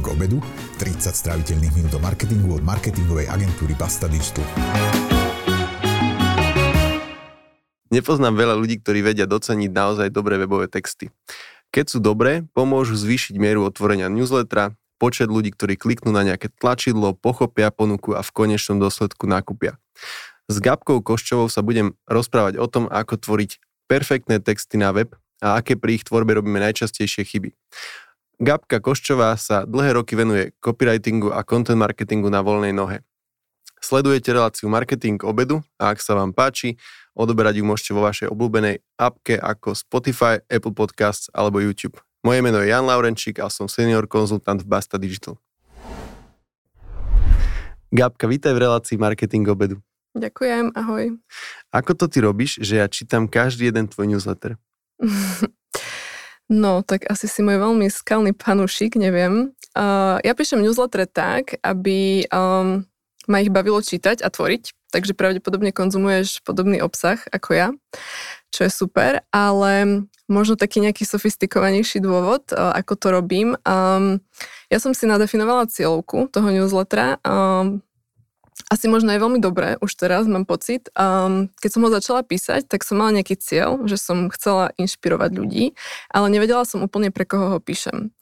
marketing obedu, 30 stráviteľných minút o marketingu od marketingovej agentúry Basta Digital. Nepoznám veľa ľudí, ktorí vedia doceniť naozaj dobré webové texty. Keď sú dobré, pomôžu zvýšiť mieru otvorenia newslettera, počet ľudí, ktorí kliknú na nejaké tlačidlo, pochopia ponuku a v konečnom dôsledku nakúpia. S Gabkou Koščovou sa budem rozprávať o tom, ako tvoriť perfektné texty na web a aké pri ich tvorbe robíme najčastejšie chyby. Gabka Koščová sa dlhé roky venuje copywritingu a content marketingu na voľnej nohe. Sledujete reláciu Marketing obedu a ak sa vám páči, odoberať ju môžete vo vašej obľúbenej appke ako Spotify, Apple Podcasts alebo YouTube. Moje meno je Jan Laurenčík a som senior konzultant v Basta Digital. Gabka, vítaj v relácii Marketing obedu. Ďakujem, ahoj. Ako to ty robíš, že ja čítam každý jeden tvoj newsletter? No, tak asi si môj veľmi skalný panušik, neviem. Uh, ja píšem newsletter tak, aby um, ma ich bavilo čítať a tvoriť, takže pravdepodobne konzumuješ podobný obsah ako ja, čo je super, ale možno taký nejaký sofistikovanejší dôvod, uh, ako to robím. Um, ja som si nadefinovala cieľovku toho newslettera, um, asi možno je veľmi dobré, už teraz mám pocit. Um, keď som ho začala písať, tak som mala nejaký cieľ, že som chcela inšpirovať ľudí, ale nevedela som úplne pre koho ho píšem.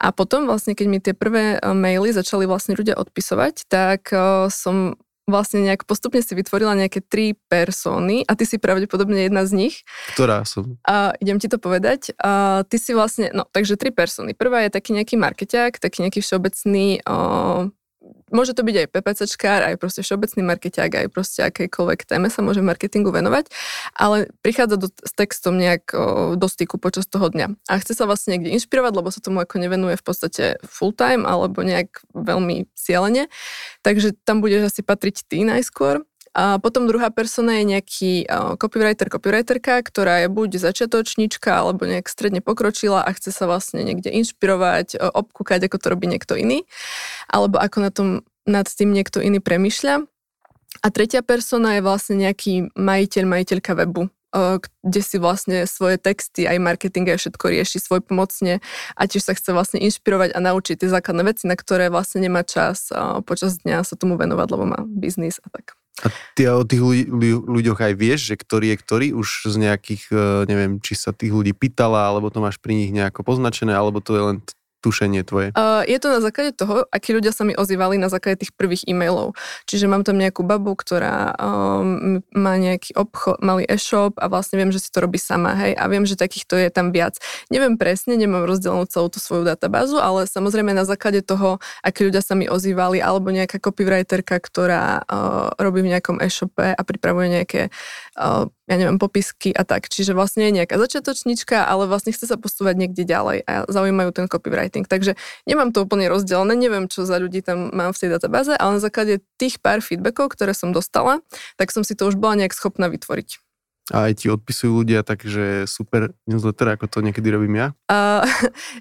A potom vlastne, keď mi tie prvé uh, maily začali vlastne ľudia odpisovať, tak uh, som vlastne nejak postupne si vytvorila nejaké tri persóny a ty si pravdepodobne jedna z nich. Ktorá som? A idem ti to povedať. A ty si vlastne, no takže tri persóny. Prvá je taký nejaký markeťák, taký nejaký všeobecný uh, môže to byť aj PPCčkár, aj proste všeobecný markeťák, aj proste akejkoľvek téme sa môže marketingu venovať, ale prichádza do, s textom nejak o, do styku počas toho dňa. A chce sa vlastne niekde inšpirovať, lebo sa tomu ako nevenuje v podstate full time alebo nejak veľmi cieľene, takže tam budeš asi patriť ty najskôr a potom druhá persona je nejaký copywriter, copywriterka, ktorá je buď začiatočníčka alebo nejak stredne pokročila a chce sa vlastne niekde inšpirovať, obkúkať, ako to robí niekto iný, alebo ako na tom, nad tým niekto iný premyšľa. A tretia persona je vlastne nejaký majiteľ, majiteľka webu, kde si vlastne svoje texty, aj marketing, aj všetko rieši svoj pomocne a tiež sa chce vlastne inšpirovať a naučiť tie základné veci, na ktoré vlastne nemá čas počas dňa sa tomu venovať, lebo má biznis a tak. A ty o tých ľudí, ľuďoch aj vieš, že ktorý je ktorý? Už z nejakých, e, neviem, či sa tých ľudí pýtala, alebo to máš pri nich nejako poznačené, alebo to je len tušenie tvoje? Uh, je to na základe toho, akí ľudia sa mi ozývali na základe tých prvých e-mailov. Čiže mám tam nejakú babu, ktorá um, má nejaký obchod, malý e-shop a vlastne viem, že si to robí sama, hej, a viem, že takýchto je tam viac. Neviem presne, nemám rozdelenú celú tú svoju databázu, ale samozrejme na základe toho, akí ľudia sa mi ozývali, alebo nejaká copywriterka, ktorá uh, robí v nejakom e-shope a pripravuje nejaké uh, ja neviem, popisky a tak. Čiže vlastne je nejaká začiatočnička, ale vlastne chce sa posúvať niekde ďalej a zaujímajú ten copywriting. Takže nemám to úplne rozdelené, neviem, čo za ľudí tam mám v tej databáze, ale na základe tých pár feedbackov, ktoré som dostala, tak som si to už bola nejak schopná vytvoriť. A aj ti odpisujú ľudia takže super newsletter, ako to niekedy robím ja? Uh,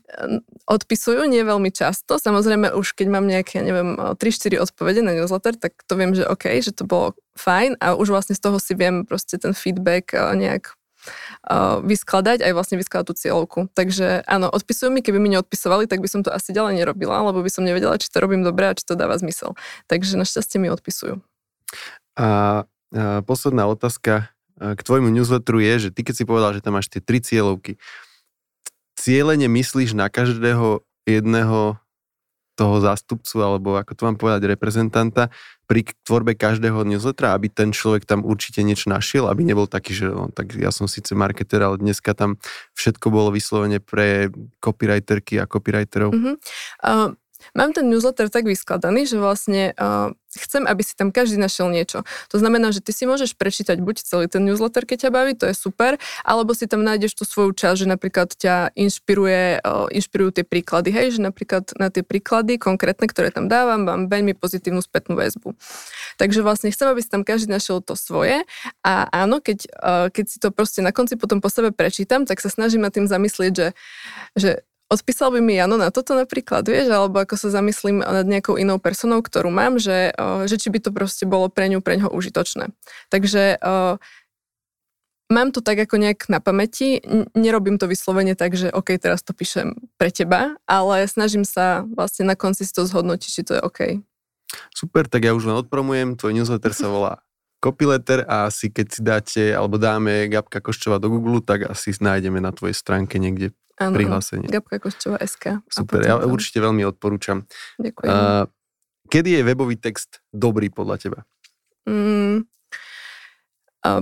odpisujú, nie veľmi často. Samozrejme, už keď mám nejaké, neviem, 3-4 odpovede na newsletter, tak to viem, že OK, že to bolo fajn a už vlastne z toho si viem proste ten feedback nejak uh, vyskladať, aj vlastne vyskladať tú cieľovku. Takže áno, odpisujú mi, keby mi neodpisovali, tak by som to asi ďalej nerobila, lebo by som nevedela, či to robím dobre a či to dáva zmysel. Takže našťastie mi odpisujú. A, a posledná otázka k tvojmu newsletteru je, že ty keď si povedal, že tam máš tie tri cieľovky, cieľene myslíš na každého jedného toho zástupcu, alebo ako to mám povedať, reprezentanta pri tvorbe každého newslettera, aby ten človek tam určite niečo našiel, aby nebol taký, že no, tak ja som síce marketer, ale dneska tam všetko bolo vyslovene pre copywriterky a copywriterov. Mm-hmm. Uh, mám ten newsletter tak vyskladaný, že vlastne uh, chcem, aby si tam každý našiel niečo. To znamená, že ty si môžeš prečítať buď celý ten newsletter, keď ťa baví, to je super, alebo si tam nájdeš tú svoju časť, že napríklad ťa inšpiruje, uh, inšpirujú tie príklady, hej, že napríklad na tie príklady konkrétne, ktoré tam dávam, mám veľmi pozitívnu spätnú väzbu. Takže vlastne chcem, aby si tam každý našiel to svoje a áno, keď, uh, keď si to proste na konci potom po sebe prečítam, tak sa snažím nad tým zamyslieť, že, že Odpísal by mi Jano na toto napríklad, vieš, alebo ako sa zamyslím nad nejakou inou personou, ktorú mám, že, že či by to proste bolo pre ňu, pre ňoho užitočné. Takže mám to tak ako nejak na pamäti, nerobím to vyslovene tak, že OK, teraz to píšem pre teba, ale snažím sa vlastne na konci si to zhodnotiť, či to je OK. Super, tak ja už len odpromujem, tvoj newsletter sa volá Copyletter a asi keď si dáte, alebo dáme Gabka Koščova do Google, tak asi nájdeme na tvojej stránke niekde ano, prihlásenie. Gabka Koščova SK. Super, ja tam. určite veľmi odporúčam. Ďakujem. Uh, kedy je webový text dobrý podľa teba? Mm, uh,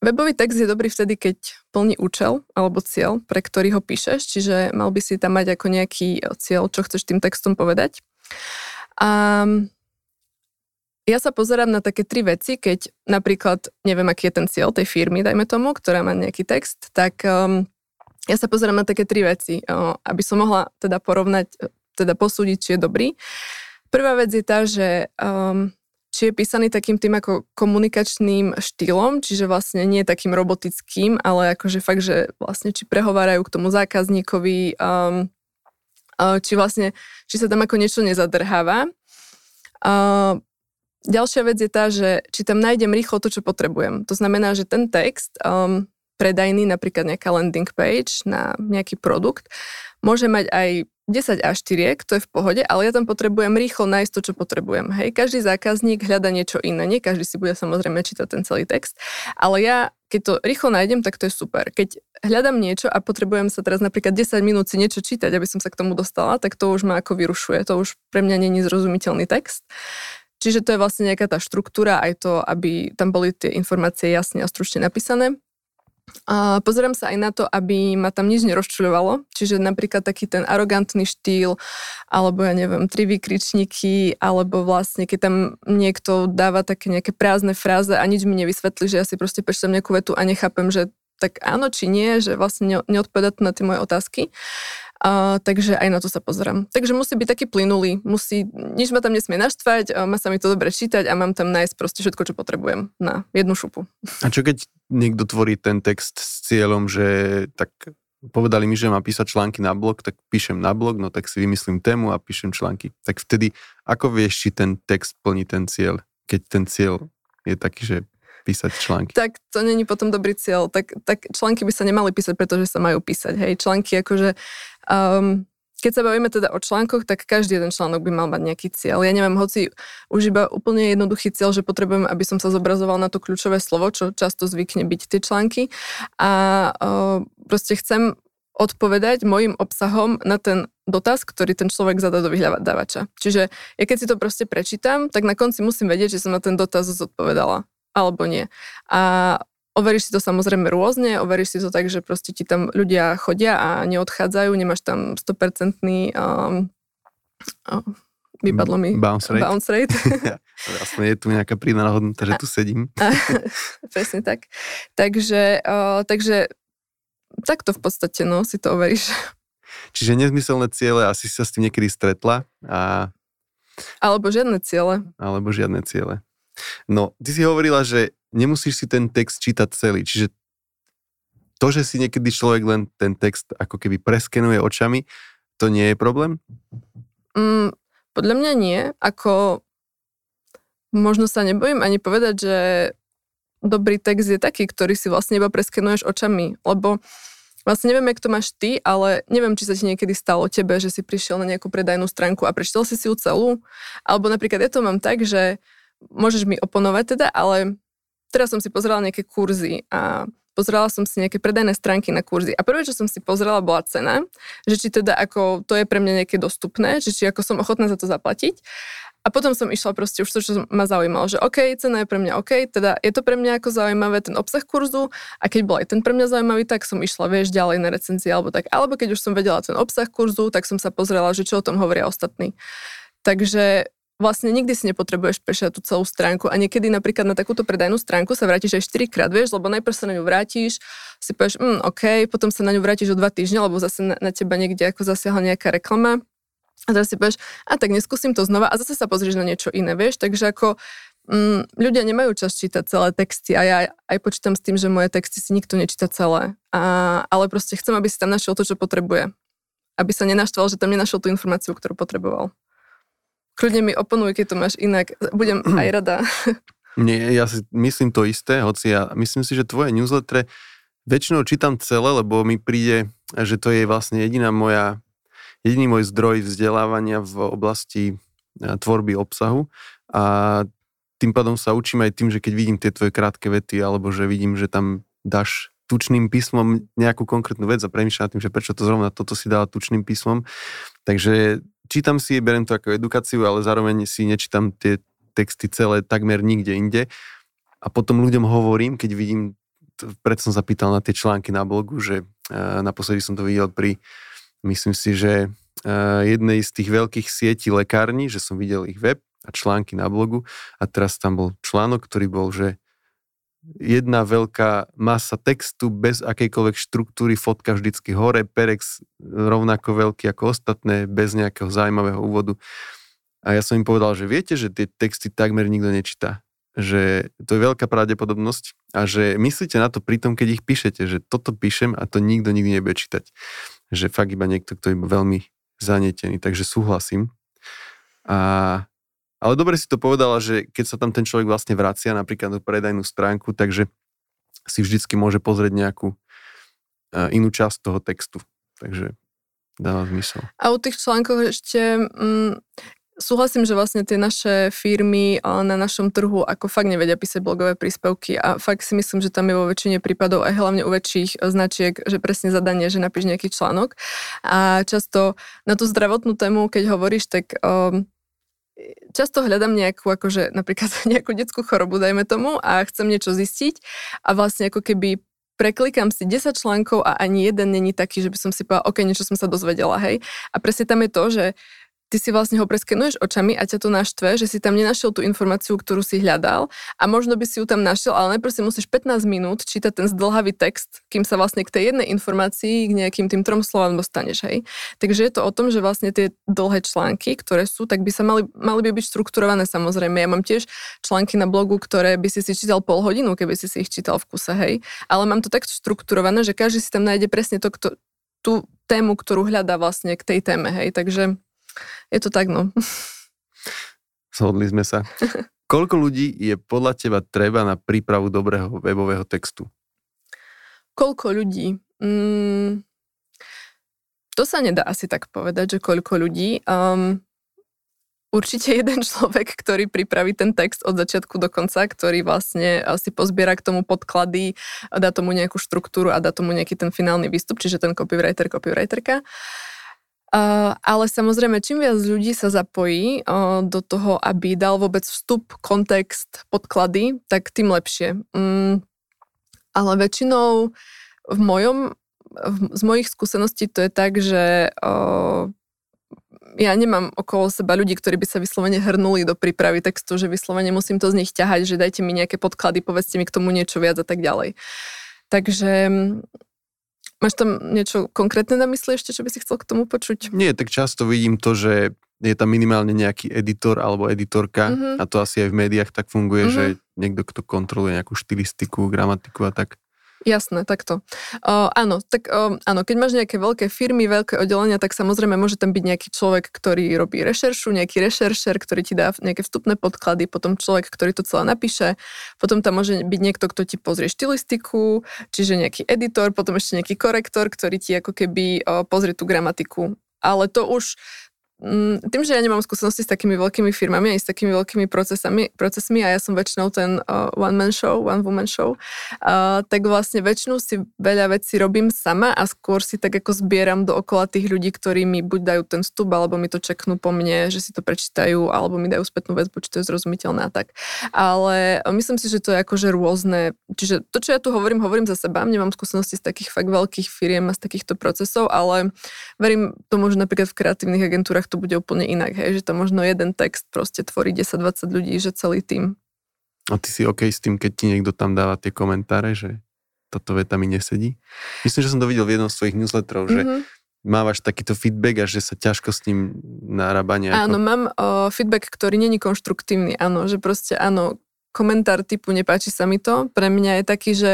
Webový text je dobrý vtedy, keď plní účel alebo cieľ, pre ktorý ho píšeš, čiže mal by si tam mať ako nejaký cieľ, čo chceš tým textom povedať. A ja sa pozerám na také tri veci, keď napríklad neviem, aký je ten cieľ tej firmy, dajme tomu, ktorá má nejaký text, tak um, ja sa pozerám na také tri veci, uh, aby som mohla teda porovnať, teda posúdiť, či je dobrý. Prvá vec je tá, že um, či je písaný takým tým ako komunikačným štýlom, čiže vlastne nie takým robotickým, ale akože fakt, že vlastne či prehovárajú k tomu zákazníkovi, um, či vlastne, či sa tam ako niečo nezadrháva. Uh, Ďalšia vec je tá, že či tam nájdem rýchlo to, čo potrebujem. To znamená, že ten text, um, predajný, napríklad nejaká landing page na nejaký produkt, môže mať aj 10 až 4, to je v pohode, ale ja tam potrebujem rýchlo nájsť to, čo potrebujem. Hej, každý zákazník hľada niečo iné, nie každý si bude samozrejme čítať ten celý text, ale ja, keď to rýchlo nájdem, tak to je super. Keď hľadám niečo a potrebujem sa teraz napríklad 10 minút si niečo čítať, aby som sa k tomu dostala, tak to už ma ako vyrušuje, to už pre mňa není zrozumiteľný text. Čiže to je vlastne nejaká tá štruktúra, aj to, aby tam boli tie informácie jasne a stručne napísané. A pozerám sa aj na to, aby ma tam nič nerozčuľovalo, čiže napríklad taký ten arogantný štýl, alebo ja neviem, tri výkričníky, alebo vlastne keď tam niekto dáva také nejaké prázdne fráze a nič mi nevysvetlí, že ja si proste prečítam nejakú vetu a nechápem, že tak áno či nie, že vlastne neodpovedá to na tie moje otázky. A, takže aj na to sa pozerám. Takže musí byť taký plynulý, musí, nič ma tam nesmie naštvať, a má sa mi to dobre čítať a mám tam nájsť proste všetko, čo potrebujem na jednu šupu. A čo keď niekto tvorí ten text s cieľom, že tak povedali mi, že má písať články na blog, tak píšem na blog, no tak si vymyslím tému a píšem články. Tak vtedy, ako vieš, či ten text plní ten cieľ, keď ten cieľ je taký, že písať články. Tak to není potom dobrý cieľ. Tak, tak články by sa nemali písať, pretože sa majú písať. Hej, články akože... Um, keď sa bavíme teda o článkoch, tak každý jeden článok by mal mať nejaký cieľ. Ja neviem, hoci už iba úplne jednoduchý cieľ, že potrebujem, aby som sa zobrazoval na to kľúčové slovo, čo často zvykne byť tie články. A uh, proste chcem odpovedať môjim obsahom na ten dotaz, ktorý ten človek zadá do vyhľadávača. Čiže ja keď si to proste prečítam, tak na konci musím vedieť, že som na ten dotaz zodpovedala alebo nie. A overíš si to samozrejme rôzne, overíš si to tak, že proste ti tam ľudia chodia a neodchádzajú, nemáš tam 100% um, oh, vypadlo mi bounce rate. Bounce rate. Vlastne je tu nejaká prídaná hodnota, že tu sedím. presne tak. Takže, uh, takže takto v podstate, no, si to overíš. Čiže nezmyselné ciele, asi sa s tým niekedy stretla a... Alebo žiadne ciele. Alebo žiadne ciele. No, ty si hovorila, že nemusíš si ten text čítať celý, čiže to, že si niekedy človek len ten text ako keby preskenuje očami, to nie je problém? Mm, podľa mňa nie. Ako možno sa nebojím ani povedať, že dobrý text je taký, ktorý si vlastne iba preskenuješ očami, lebo vlastne neviem, jak to máš ty, ale neviem, či sa ti niekedy stalo tebe, že si prišiel na nejakú predajnú stránku a prečítal si si ju celú, alebo napríklad ja to mám tak, že môžeš mi oponovať teda, ale teraz som si pozerala nejaké kurzy a pozerala som si nejaké predajné stránky na kurzy a prvé, čo som si pozerala, bola cena, že či teda ako to je pre mňa nejaké dostupné, že či ako som ochotná za to zaplatiť. A potom som išla proste už to, čo ma zaujímalo, že OK, cena je pre mňa OK, teda je to pre mňa ako zaujímavé ten obsah kurzu a keď bol aj ten pre mňa zaujímavý, tak som išla, vieš, ďalej na recenzie alebo tak. Alebo keď už som vedela ten obsah kurzu, tak som sa pozrela, že čo o tom hovoria ostatní. Takže vlastne nikdy si nepotrebuješ prešať tú celú stránku a niekedy napríklad na takúto predajnú stránku sa vrátiš aj 4 krát, vieš, lebo najprv sa na ňu vrátiš, si povieš, mm, OK, potom sa na ňu vrátiš o 2 týždne, lebo zase na, na teba niekde ako zasiahla nejaká reklama a teraz si povieš, a tak neskúsim to znova a zase sa pozrieš na niečo iné, vieš, takže ako mm, ľudia nemajú čas čítať celé texty a ja aj počítam s tým, že moje texty si nikto nečíta celé, a, ale proste chcem, aby si tam našiel to, čo potrebuje. Aby sa nenaštval, že tam nenašiel tú informáciu, ktorú potreboval. Kľudne mi oponuj, keď to máš inak. Budem aj rada. Nie, ja si myslím to isté, hoci ja myslím si, že tvoje newsletter väčšinou čítam celé, lebo mi príde, že to je vlastne jediná moja, jediný môj zdroj vzdelávania v oblasti e, tvorby obsahu a tým pádom sa učím aj tým, že keď vidím tie tvoje krátke vety, alebo že vidím, že tam dáš tučným písmom nejakú konkrétnu vec a premýšľam nad tým, že prečo to zrovna toto si dala tučným písmom. Takže čítam si, berem to ako edukáciu, ale zároveň si nečítam tie texty celé takmer nikde inde. A potom ľuďom hovorím, keď vidím, preto som zapýtal na tie články na blogu, že uh, naposledy som to videl pri, myslím si, že uh, jednej z tých veľkých sietí lekární, že som videl ich web a články na blogu a teraz tam bol článok, ktorý bol, že jedna veľká masa textu bez akejkoľvek štruktúry, fotka vždycky hore, perex rovnako veľký ako ostatné, bez nejakého zaujímavého úvodu. A ja som im povedal, že viete, že tie texty takmer nikto nečíta. Že to je veľká pravdepodobnosť a že myslíte na to pri tom, keď ich píšete, že toto píšem a to nikto nikdy nebude čítať. Že fakt iba niekto, kto je veľmi zanietený. Takže súhlasím. A ale dobre si to povedala, že keď sa tam ten človek vlastne vracia napríklad do predajnú stránku, takže si vždycky môže pozrieť nejakú uh, inú časť toho textu. Takže dáva zmysel. A u tých článkoch ešte mm, súhlasím, že vlastne tie naše firmy na našom trhu ako fakt nevedia písať blogové príspevky a fakt si myslím, že tam je vo väčšine prípadov aj hlavne u väčších značiek, že presne zadanie, že napíš nejaký článok. A často na tú zdravotnú tému, keď hovoríš, tak um, často hľadám nejakú, akože napríklad nejakú detskú chorobu, dajme tomu, a chcem niečo zistiť a vlastne ako keby preklikám si 10 článkov a ani jeden není taký, že by som si povedala, OK, niečo som sa dozvedela, hej. A presne tam je to, že ty si vlastne ho preskenuješ očami a ťa to naštve, že si tam nenašiel tú informáciu, ktorú si hľadal a možno by si ju tam našiel, ale najprv si musíš 15 minút čítať ten zdlhavý text, kým sa vlastne k tej jednej informácii, k nejakým tým trom slovám dostaneš, hej. Takže je to o tom, že vlastne tie dlhé články, ktoré sú, tak by sa mali, mali by byť štrukturované samozrejme. Ja mám tiež články na blogu, ktoré by si si čítal pol hodinu, keby si si ich čítal v kuse, hej. Ale mám to tak štrukturované, že každý si tam nájde presne to, kto, tú tému, ktorú hľadá vlastne k tej téme, hej. Takže je to tak, no. Shodli sme sa. Koľko ľudí je podľa teba treba na prípravu dobrého webového textu? Koľko ľudí? Mm, to sa nedá asi tak povedať, že koľko ľudí. Um, určite jeden človek, ktorý pripraví ten text od začiatku do konca, ktorý vlastne si pozbiera k tomu podklady, dá tomu nejakú štruktúru a dá tomu nejaký ten finálny výstup, čiže ten copywriter, copywriterka. Uh, ale samozrejme, čím viac ľudí sa zapojí uh, do toho, aby dal vôbec vstup, kontext, podklady, tak tým lepšie. Um, ale väčšinou v mojom, v, z mojich skúseností to je tak, že uh, ja nemám okolo seba ľudí, ktorí by sa vyslovene hrnuli do prípravy textu, že vyslovene musím to z nich ťahať, že dajte mi nejaké podklady, povedzte mi k tomu niečo viac a tak ďalej. Takže Máš tam niečo konkrétne na mysli ešte, čo by si chcel k tomu počuť? Nie, tak často vidím to, že je tam minimálne nejaký editor alebo editorka mm-hmm. a to asi aj v médiách tak funguje, mm-hmm. že niekto, kto kontroluje nejakú štilistiku, gramatiku a tak. Jasné, takto. Uh, áno, tak uh, áno, keď máš nejaké veľké firmy, veľké oddelenia, tak samozrejme môže tam byť nejaký človek, ktorý robí rešeršu, nejaký rešeršer, ktorý ti dá nejaké vstupné podklady, potom človek, ktorý to celé napíše, potom tam môže byť niekto, kto ti pozrie štilistiku, čiže nejaký editor, potom ešte nejaký korektor, ktorý ti ako keby uh, pozrie tú gramatiku. Ale to už tým, že ja nemám skúsenosti s takými veľkými firmami aj s takými veľkými procesami, procesmi a ja som väčšinou ten uh, one-man show, one-woman show, uh, tak vlastne väčšinou si veľa vecí robím sama a skôr si tak ako zbieram do okola tých ľudí, ktorí mi buď dajú ten vstup, alebo mi to čeknú po mne, že si to prečítajú, alebo mi dajú spätnú väzbu, či to je zrozumiteľné a tak. Ale myslím si, že to je akože rôzne. Čiže to, čo ja tu hovorím, hovorím za seba. Nemám skúsenosti z takých fakt veľkých firiem a z takýchto procesov, ale verím tomu, že napríklad v kreatívnych agentúrach to bude úplne inak, hej, že to možno jeden text proste tvorí 10-20 ľudí, že celý tým. A ty si OK s tým, keď ti niekto tam dáva tie komentáre, že toto veta mi nesedí? Myslím, že som to videl v jednom z svojich newsletterov, mm-hmm. že mhm. mávaš takýto feedback a že sa ťažko s ním narába nejako. Áno, mám o, feedback, ktorý není konštruktívny, áno, že proste áno, komentár typu nepáči sa mi to, pre mňa je taký, že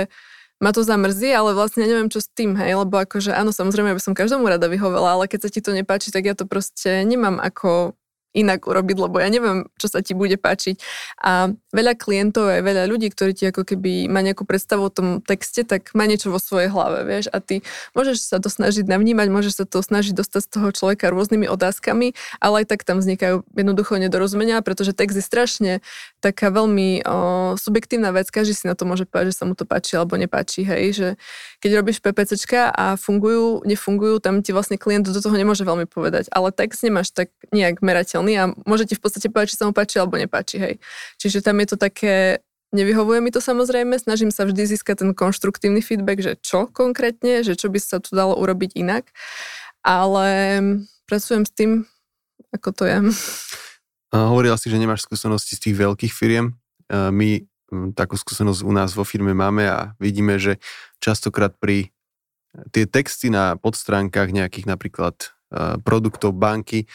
ma to zamrzí, ale vlastne neviem, čo s tým, hej, lebo akože áno, samozrejme, by som každému rada vyhovela, ale keď sa ti to nepáči, tak ja to proste nemám ako inak urobiť, lebo ja neviem, čo sa ti bude páčiť. A veľa klientov aj veľa ľudí, ktorí ti ako keby má nejakú predstavu o tom texte, tak má niečo vo svojej hlave, vieš, a ty môžeš sa to snažiť navnímať, môžeš sa to snažiť dostať z toho človeka rôznymi otázkami, ale aj tak tam vznikajú jednoducho nedorozumenia, pretože text je strašne taká veľmi o, subjektívna vec, každý si na to môže povedať, že sa mu to páči alebo nepáči, hej, že keď robíš PPCčka a fungujú, nefungujú, tam ti vlastne klient do toho nemôže veľmi povedať, ale text nemáš tak nejak merateľný a môže ti v podstate povedať, či sa mu páči alebo nepáči, hej. Čiže tam je to také, nevyhovuje mi to samozrejme, snažím sa vždy získať ten konštruktívny feedback, že čo konkrétne, že čo by sa tu dalo urobiť inak, ale pracujem s tým, ako to je. A hovorila si, že nemáš skúsenosti z tých veľkých firiem. My takú skúsenosť u nás vo firme máme a vidíme, že častokrát pri tie texty na podstránkach nejakých napríklad produktov banky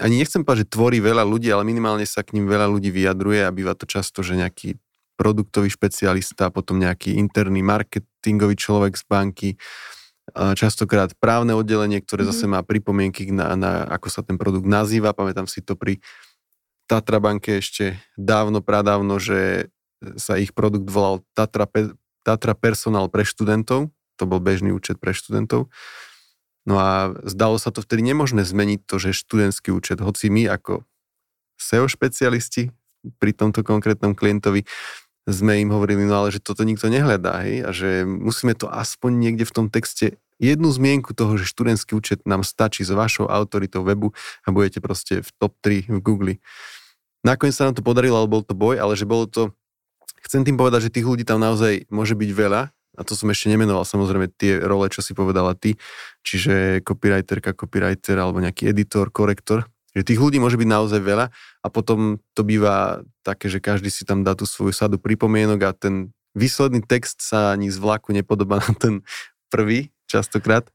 ani nechcem povedať, že tvorí veľa ľudí, ale minimálne sa k ním veľa ľudí vyjadruje a býva to často, že nejaký produktový špecialista, potom nejaký interný marketingový človek z banky, častokrát právne oddelenie, ktoré mm-hmm. zase má pripomienky na, na, ako sa ten produkt nazýva. Pamätám si to pri Tatra banke ešte dávno, pradávno, že sa ich produkt volal Tatra, Tatra Personal pre študentov. To bol bežný účet pre študentov. No a zdalo sa to vtedy nemožné zmeniť to, že študentský účet, hoci my ako SEO špecialisti pri tomto konkrétnom klientovi sme im hovorili, no ale že toto nikto nehľadá, hej, a že musíme to aspoň niekde v tom texte jednu zmienku toho, že študentský účet nám stačí s vašou autoritou webu a budete proste v top 3 v Google. Nakoniec sa nám to podarilo, ale bol to boj, ale že bolo to, chcem tým povedať, že tých ľudí tam naozaj môže byť veľa a to som ešte nemenoval samozrejme tie role, čo si povedala ty, čiže copywriterka, copywriter alebo nejaký editor, korektor, že tých ľudí môže byť naozaj veľa a potom to býva také, že každý si tam dá tú svoju sadu pripomienok a ten výsledný text sa ani z vlaku nepodobá na ten prvý častokrát.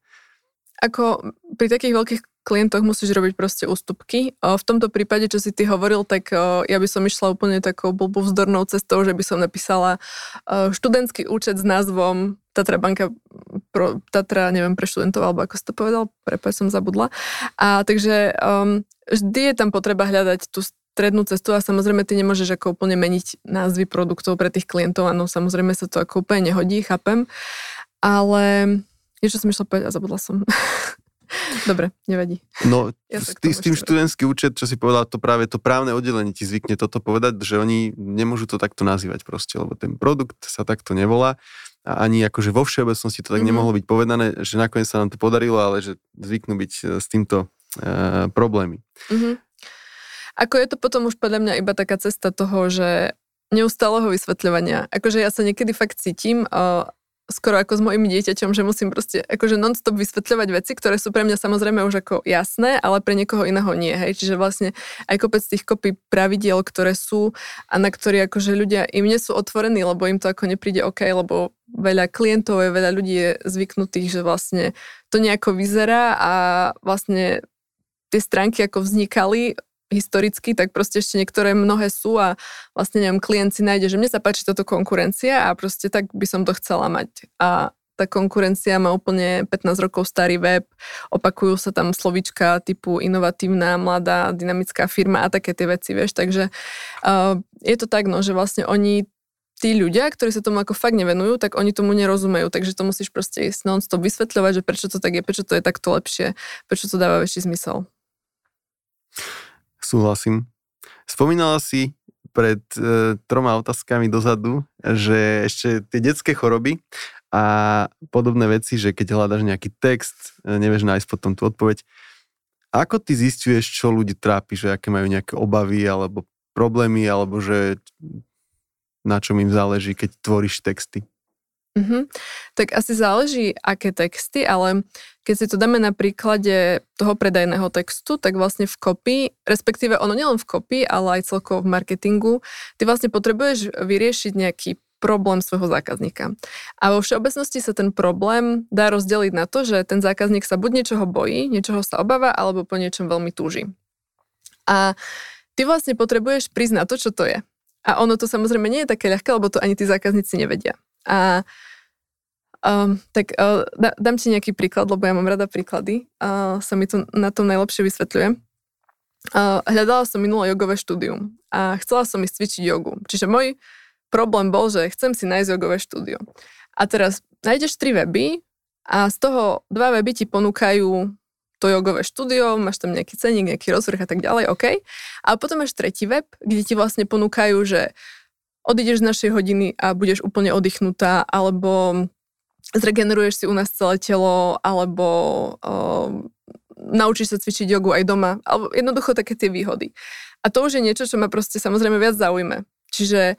Ako pri takých veľkých klientoch musíš robiť proste ústupky. V tomto prípade, čo si ty hovoril, tak ja by som išla úplne takou blbovzdornou cestou, že by som napísala študentský účet s názvom Tatra banka pro, Tatra, neviem, pre študentov, alebo ako si to povedal, prepáč som zabudla. A takže um, vždy je tam potreba hľadať tú strednú cestu a samozrejme ty nemôžeš ako úplne meniť názvy produktov pre tých klientov, áno, samozrejme sa to ako úplne nehodí, chápem, ale niečo som išla povedať a zabudla som. Dobre, nevadí. No, ja s, tý, s tým študentský účet, čo si povedal, to práve to právne oddelenie ti zvykne toto povedať, že oni nemôžu to takto nazývať proste, lebo ten produkt sa takto nevolá a ani akože vo všeobecnosti to tak mm-hmm. nemohlo byť povedané, že nakoniec sa nám to podarilo, ale že zvyknú byť e, s týmto uh, problémy. Mm-hmm. Ako je to potom už podľa mňa iba taká cesta toho, že neustáleho vysvetľovania. Akože ja sa niekedy fakt cítim, uh, skoro ako s mojim dieťaťom, že musím proste akože non-stop vysvetľovať veci, ktoré sú pre mňa samozrejme už ako jasné, ale pre niekoho iného nie. Hej. Čiže vlastne aj kopec tých kopy pravidiel, ktoré sú a na ktoré akože ľudia im nie sú otvorení, lebo im to ako nepríde OK, lebo veľa klientov je, veľa ľudí je zvyknutých, že vlastne to nejako vyzerá a vlastne tie stránky ako vznikali historicky, tak proste ešte niektoré mnohé sú a vlastne neviem, klient si nájde, že mne sa páči toto konkurencia a proste tak by som to chcela mať. A tá konkurencia má úplne 15 rokov starý web, opakujú sa tam slovička typu inovatívna, mladá, dynamická firma a také tie veci, vieš, takže uh, je to tak, no, že vlastne oni tí ľudia, ktorí sa tomu ako fakt nevenujú, tak oni tomu nerozumejú, takže to musíš proste ísť non-stop vysvetľovať, že prečo to tak je, prečo to je takto lepšie, prečo to dáva väčší zmysel. Súhlasím. Spomínala si pred e, troma otázkami dozadu, že ešte tie detské choroby a podobné veci, že keď hľadaš nejaký text, e, nevieš nájsť potom tú odpoveď. Ako ty zistuješ, čo ľudí trápi, že aké majú nejaké obavy alebo problémy, alebo že na čom im záleží, keď tvoríš texty? Mm-hmm. Tak asi záleží, aké texty, ale keď si to dáme na príklade toho predajného textu, tak vlastne v kopii, respektíve ono nielen v kopii, ale aj celkovo v marketingu, ty vlastne potrebuješ vyriešiť nejaký problém svojho zákazníka. A vo všeobecnosti sa ten problém dá rozdeliť na to, že ten zákazník sa buď niečoho bojí, niečoho sa obáva, alebo po niečom veľmi túži. A ty vlastne potrebuješ priznať to, čo to je. A ono to samozrejme nie je také ľahké, lebo to ani tí zákazníci nevedia. A Um, tak uh, dám ti nejaký príklad, lebo ja mám rada príklady. Uh, sa mi to na tom najlepšie vysvetľuje. uh, hľadala som minulé jogové štúdium a chcela som ísť cvičiť jogu. Čiže môj problém bol, že chcem si nájsť jogové štúdio. A teraz nájdeš tri weby a z toho dva weby ti ponúkajú to jogové štúdio, máš tam nejaký ceník, nejaký rozvrh a tak ďalej, OK. A potom máš tretí web, kde ti vlastne ponúkajú, že odídeš z našej hodiny a budeš úplne oddychnutá, alebo zregeneruješ si u nás celé telo, alebo um, naučíš sa cvičiť jogu aj doma, alebo jednoducho také tie výhody. A to už je niečo, čo ma proste samozrejme viac zaujme. Čiže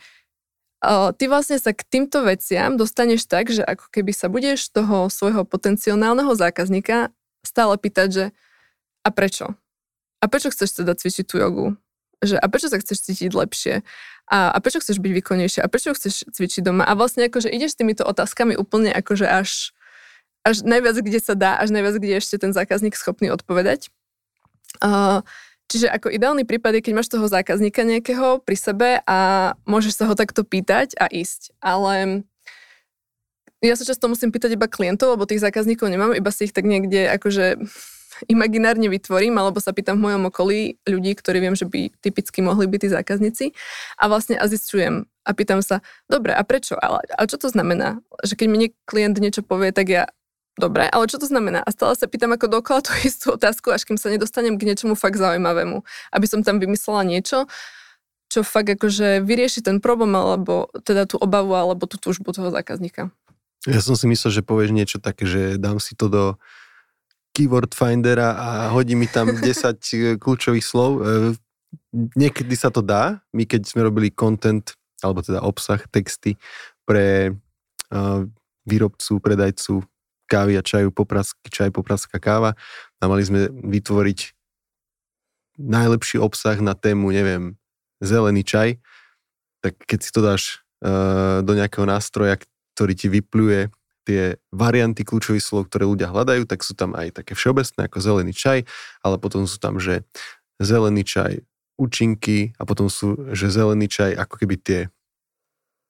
uh, ty vlastne sa k týmto veciam dostaneš tak, že ako keby sa budeš toho svojho potenciálneho zákazníka stále pýtať, že a prečo? A prečo chceš teda cvičiť tú jogu? Že, a prečo sa chceš cítiť lepšie? A, a prečo chceš byť výkonnejšie? A prečo chceš cvičiť doma? A vlastne akože ideš týmito otázkami úplne akože až, až najviac, kde sa dá, až najviac, kde ešte ten zákazník schopný odpovedať. Uh, čiže ako ideálny prípad je, keď máš toho zákazníka nejakého pri sebe a môžeš sa ho takto pýtať a ísť. Ale ja sa často musím pýtať iba klientov, lebo tých zákazníkov nemám, iba si ich tak niekde akože imaginárne vytvorím, alebo sa pýtam v mojom okolí ľudí, ktorí viem, že by typicky mohli byť tí zákazníci a vlastne a zistujem a pýtam sa, dobre, a prečo? Ale, a čo to znamená? Že keď mi klient niečo povie, tak ja Dobre, ale čo to znamená? A stále sa pýtam ako dokola tú istú otázku, až kým sa nedostanem k niečomu fakt zaujímavému. Aby som tam vymyslela niečo, čo fakt akože vyrieši ten problém, alebo teda tú obavu, alebo tú túžbu toho zákazníka. Ja som si myslel, že povieš niečo také, že dám si to do keyword findera a hodí mi tam 10 kľúčových slov. E, niekedy sa to dá. My keď sme robili content, alebo teda obsah, texty pre uh, výrobcu, predajcu kávy a čaju, poprasky, čaj, popraska káva a mali sme vytvoriť najlepší obsah na tému, neviem, zelený čaj, tak keď si to dáš do nejakého nástroja, ktorý ti vypluje tie varianty kľúčových slov, ktoré ľudia hľadajú, tak sú tam aj také všeobecné ako zelený čaj, ale potom sú tam, že zelený čaj účinky a potom sú, že zelený čaj ako keby tie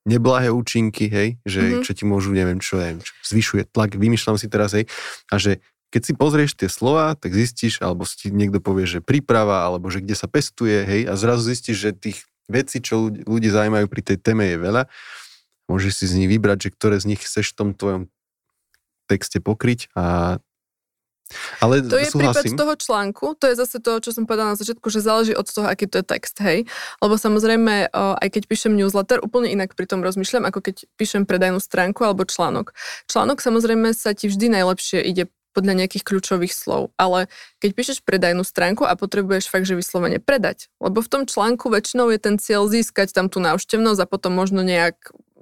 neblahé účinky, hej, že mm-hmm. čo ti môžu, neviem čo, neviem, čo zvyšuje tlak, vymýšľam si teraz, hej, a že keď si pozrieš tie slova, tak zistíš, alebo si niekto povie, že príprava, alebo že kde sa pestuje, hej, a zrazu zistíš, že tých vecí, čo ľudí, ľudí zaujímajú pri tej téme je veľa Môžeš si z nich vybrať, že ktoré z nich chceš v tom tvojom texte pokryť a ale to je súhlasím. prípad toho článku, to je zase to, čo som povedala na začiatku, že záleží od toho, aký to je text, hej. Lebo samozrejme, aj keď píšem newsletter, úplne inak pri tom rozmýšľam, ako keď píšem predajnú stránku alebo článok. Článok samozrejme sa ti vždy najlepšie ide podľa nejakých kľúčových slov. Ale keď píšeš predajnú stránku a potrebuješ fakt, že vyslovene predať, lebo v tom článku väčšinou je ten cieľ získať tam tú návštevnosť a potom možno nejak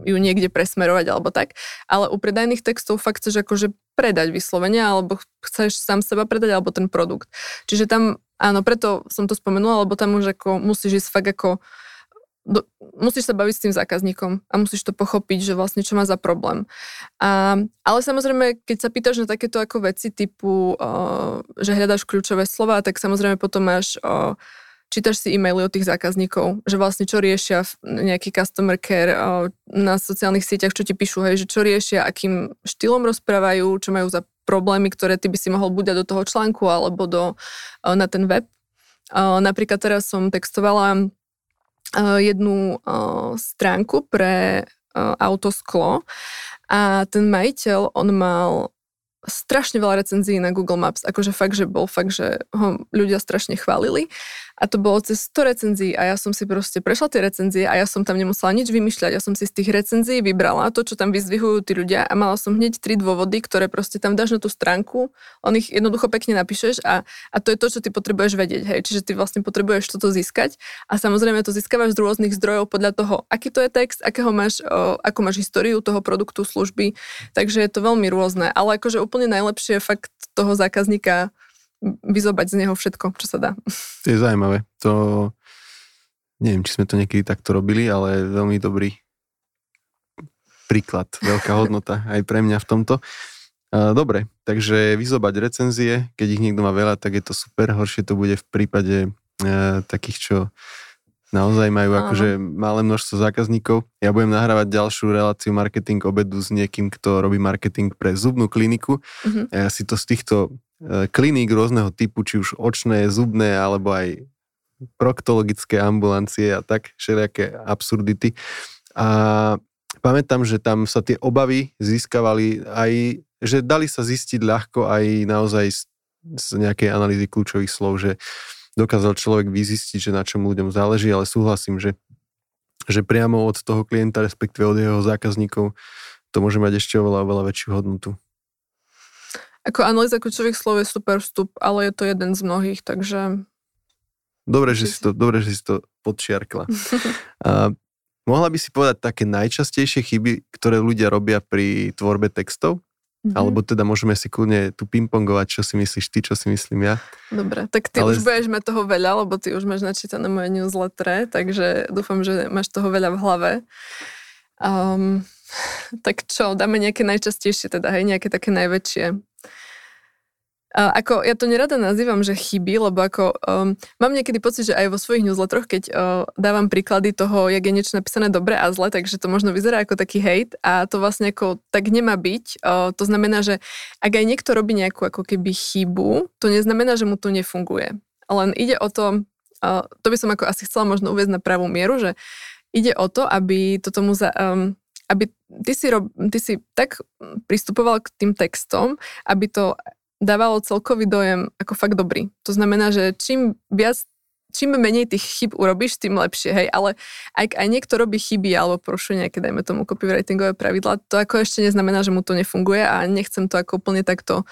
ju niekde presmerovať alebo tak. Ale u predajných textov fakt chceš akože predať vyslovene alebo chceš sám seba predať alebo ten produkt. Čiže tam, áno, preto som to spomenula, lebo tam už ako musíš ísť fakt ako do, musíš sa baviť s tým zákazníkom a musíš to pochopiť, že vlastne čo má za problém. A, ale samozrejme, keď sa pýtaš na takéto ako veci typu, uh, že hľadáš kľúčové slova, tak samozrejme potom máš uh, čítaš si e-maily od tých zákazníkov, že vlastne čo riešia nejaký customer care na sociálnych sieťach, čo ti píšu, hej, že čo riešia, akým štýlom rozprávajú, čo majú za problémy, ktoré ty by si mohol buď do toho článku alebo do, na ten web. Napríklad teraz som textovala jednu stránku pre autosklo a ten majiteľ, on mal strašne veľa recenzií na Google Maps, akože fakt, že bol fakt, že ho ľudia strašne chválili a to bolo cez 100 recenzií a ja som si proste prešla tie recenzie a ja som tam nemusela nič vymýšľať, ja som si z tých recenzií vybrala to, čo tam vyzdvihujú tí ľudia a mala som hneď tri dôvody, ktoré proste tam dáš na tú stránku, on ich jednoducho pekne napíšeš a, a to je to, čo ty potrebuješ vedieť, hej, čiže ty vlastne potrebuješ toto získať a samozrejme to získavaš z rôznych zdrojov podľa toho, aký to je text, akého máš, o, ako máš históriu toho produktu, služby, takže je to veľmi rôzne, ale akože úplne najlepšie fakt toho zákazníka vyzobať z neho všetko, čo sa dá. To je zaujímavé. To neviem, či sme to niekedy takto robili, ale veľmi dobrý príklad, veľká hodnota aj pre mňa v tomto. Dobre, takže vyzobať recenzie, keď ich niekto má veľa, tak je to super, horšie to bude v prípade e, takých, čo naozaj majú Áno. akože malé množstvo zákazníkov. Ja budem nahrávať ďalšiu reláciu marketing obedu s niekým, kto robí marketing pre zubnú kliniku. Uh-huh. Ja si to z týchto e, kliník rôzneho typu, či už očné, zubné, alebo aj proktologické ambulancie a tak, všelijaké absurdity. A pamätám, že tam sa tie obavy získavali aj, že dali sa zistiť ľahko aj naozaj z, z nejakej analýzy kľúčových slov, že dokázal človek vyzistiť, že na čom ľuďom záleží, ale súhlasím, že, že priamo od toho klienta, respektíve od jeho zákazníkov, to môže mať ešte oveľa, oveľa väčšiu hodnotu. Ako analýza kľúčových slov je super vstup, ale je to jeden z mnohých, takže... Dobre, že si to, dobre, že si to podčiarkla. A mohla by si povedať také najčastejšie chyby, ktoré ľudia robia pri tvorbe textov? Mm-hmm. Alebo teda môžeme si kľudne tu pingpongovať, čo si myslíš ty, čo si myslím ja. Dobre, tak ty Ale... už budeš mať toho veľa, lebo ty už máš načítané moje newsletter, takže dúfam, že máš toho veľa v hlave. Um, tak čo, dáme nejaké najčastejšie, teda hej, nejaké také najväčšie. A ako, ja to nerada nazývam, že chyby, lebo ako um, mám niekedy pocit, že aj vo svojich newsletteroch, keď uh, dávam príklady toho, jak je niečo napísané dobre a zle, takže to možno vyzerá ako taký hate a to vlastne ako tak nemá byť. Uh, to znamená, že ak aj niekto robí nejakú ako keby chybu, to neznamená, že mu to nefunguje. Len ide o to, uh, to by som ako asi chcela možno uvieť na pravú mieru, že ide o to, aby to tomu za, um, aby ty si, rob, ty si tak pristupoval k tým textom, aby to dávalo celkový dojem ako fakt dobrý. To znamená, že čím viac čím menej tých chyb urobíš, tým lepšie, hej, ale ak aj niekto robí chyby alebo porušuje nejaké, dajme tomu, copywritingové pravidla, to ako ešte neznamená, že mu to nefunguje a nechcem to ako úplne takto,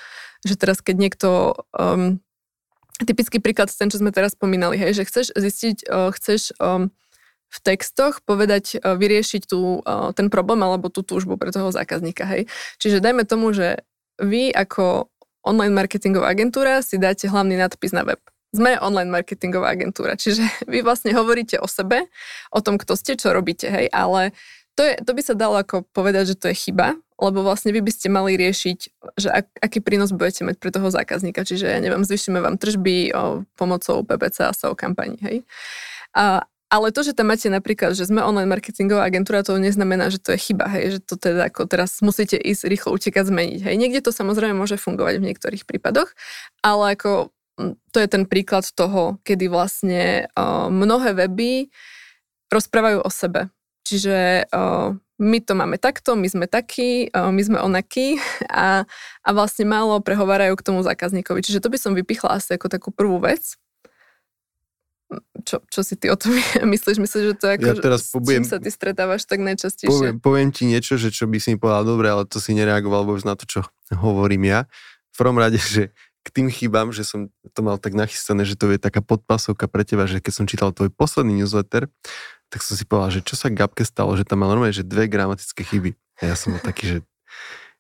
že teraz keď niekto, um, typický príklad ten, čo sme teraz spomínali, hej, že chceš zistiť, uh, chceš um, v textoch povedať, uh, vyriešiť tú, uh, ten problém alebo tú túžbu pre toho zákazníka, hej. Čiže dajme tomu, že vy ako online marketingová agentúra, si dáte hlavný nadpis na web. Sme online marketingová agentúra, čiže vy vlastne hovoríte o sebe, o tom, kto ste, čo robíte, hej, ale to, je, to by sa dalo ako povedať, že to je chyba, lebo vlastne vy by ste mali riešiť, že ak, aký prínos budete mať pre toho zákazníka, čiže ja neviem, zvyšíme vám tržby o, pomocou PPC a SEO kampaní, hej. A, ale to, že tam máte napríklad, že sme online marketingová agentúra, to neznamená, že to je chyba, hej, že to teda ako teraz musíte ísť rýchlo utekať zmeniť. Hej. Niekde to samozrejme môže fungovať v niektorých prípadoch, ale ako to je ten príklad toho, kedy vlastne uh, mnohé weby rozprávajú o sebe. Čiže uh, my to máme takto, my sme takí, my sme onakí a, a vlastne málo prehovárajú k tomu zákazníkovi. Čiže to by som vypichla asi ako takú prvú vec. Čo, čo si ty o tom myslíš? Myslíš, že to ako, ja teraz s čím sa ty stretávaš tak najčastejšie? Poviem, poviem ti niečo, že čo by si mi povedal, dobre, ale to si nereagoval vôbec na to, čo hovorím ja. V prvom rade, že k tým chybám, že som to mal tak nachystané, že to je taká podpasovka pre teba, že keď som čítal tvoj posledný newsletter, tak som si povedal, že čo sa Gabke stalo, že tam mal normálne, že dve gramatické chyby. A ja som bol taký, že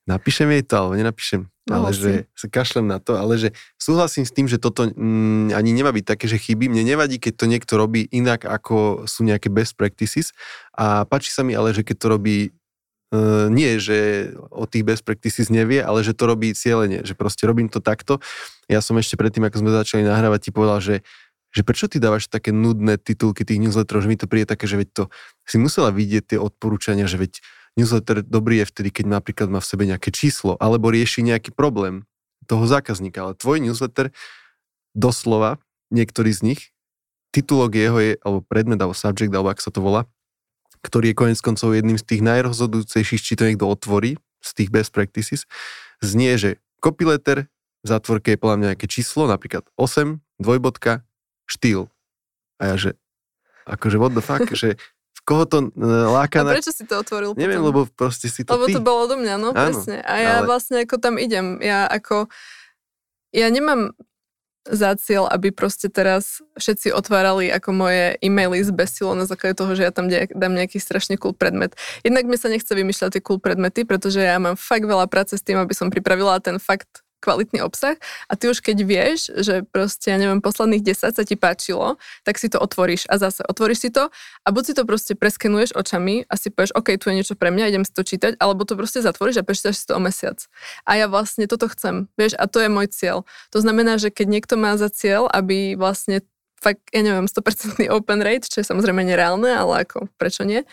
napíšem jej to, alebo nenapíšem. No, ale že sa kašlem na to, ale že súhlasím s tým, že toto mm, ani nemá byť také, že chyby. Mne nevadí, keď to niekto robí inak, ako sú nejaké best practices. A páči sa mi ale, že keď to robí Uh, nie, že o tých best practices nevie, ale že to robí cieľene, že proste robím to takto. Ja som ešte predtým, ako sme začali nahrávať, ti povedal, že, že prečo ty dávaš také nudné titulky tých newsletterov, že mi to príde také, že veď to si musela vidieť tie odporúčania, že veď newsletter dobrý je vtedy, keď napríklad má v sebe nejaké číslo alebo rieši nejaký problém toho zákazníka. Ale tvoj newsletter doslova, niektorý z nich, titulok jeho je, alebo predmet, alebo subject, alebo ako sa to volá, ktorý je konec koncov jedným z tých najrozhodujúcejších, či to niekto otvorí, z tých best practices, znie, že copyletter v zátvorke je podľa mňa nejaké číslo, napríklad 8, dvojbodka, štýl. A ja, že akože what the fuck, že koho to uh, láka. A prečo si to otvoril Neviem, potom? lebo proste si to Lebo ty. to bolo do mňa, no Áno, presne. A ja ale... vlastne ako tam idem. Ja ako, ja nemám za cieľ, aby proste teraz všetci otvárali ako moje e-maily z besilo na základe toho, že ja tam dám nejaký strašne cool predmet. Jednak mi sa nechce vymýšľať tie cool predmety, pretože ja mám fakt veľa práce s tým, aby som pripravila ten fakt kvalitný obsah a ty už keď vieš, že proste, ja neviem, posledných 10 sa ti páčilo, tak si to otvoríš a zase otvoríš si to a buď si to proste preskenuješ očami a si povieš, OK, tu je niečo pre mňa, idem si to čítať, alebo to proste zatvoríš a prečítaš si to o mesiac. A ja vlastne toto chcem, vieš, a to je môj cieľ. To znamená, že keď niekto má za cieľ, aby vlastne fakt, ja neviem, 100% open rate, čo je samozrejme nereálne, ale ako, prečo nie,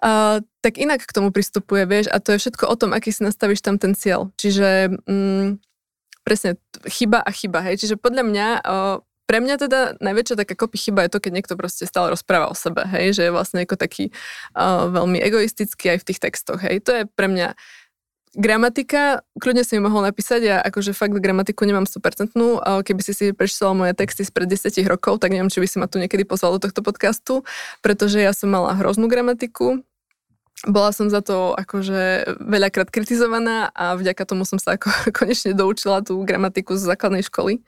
uh, tak inak k tomu pristupuje, vieš, a to je všetko o tom, aký si nastavíš tam ten cieľ. Čiže mm, presne chyba a chyba, hej. Čiže podľa mňa uh, pre mňa teda najväčšia taká kopy chyba je to, keď niekto proste stále rozpráva o sebe, hej, že je vlastne ako taký uh, veľmi egoistický aj v tých textoch, hej. To je pre mňa Gramatika, kľudne si mi mohol napísať, ja akože fakt gramatiku nemám 100%, keby si si prečítala moje texty spred 10 rokov, tak neviem, či by si ma tu niekedy pozval do tohto podcastu, pretože ja som mala hroznú gramatiku, bola som za to akože veľakrát kritizovaná a vďaka tomu som sa ako konečne doučila tú gramatiku z základnej školy.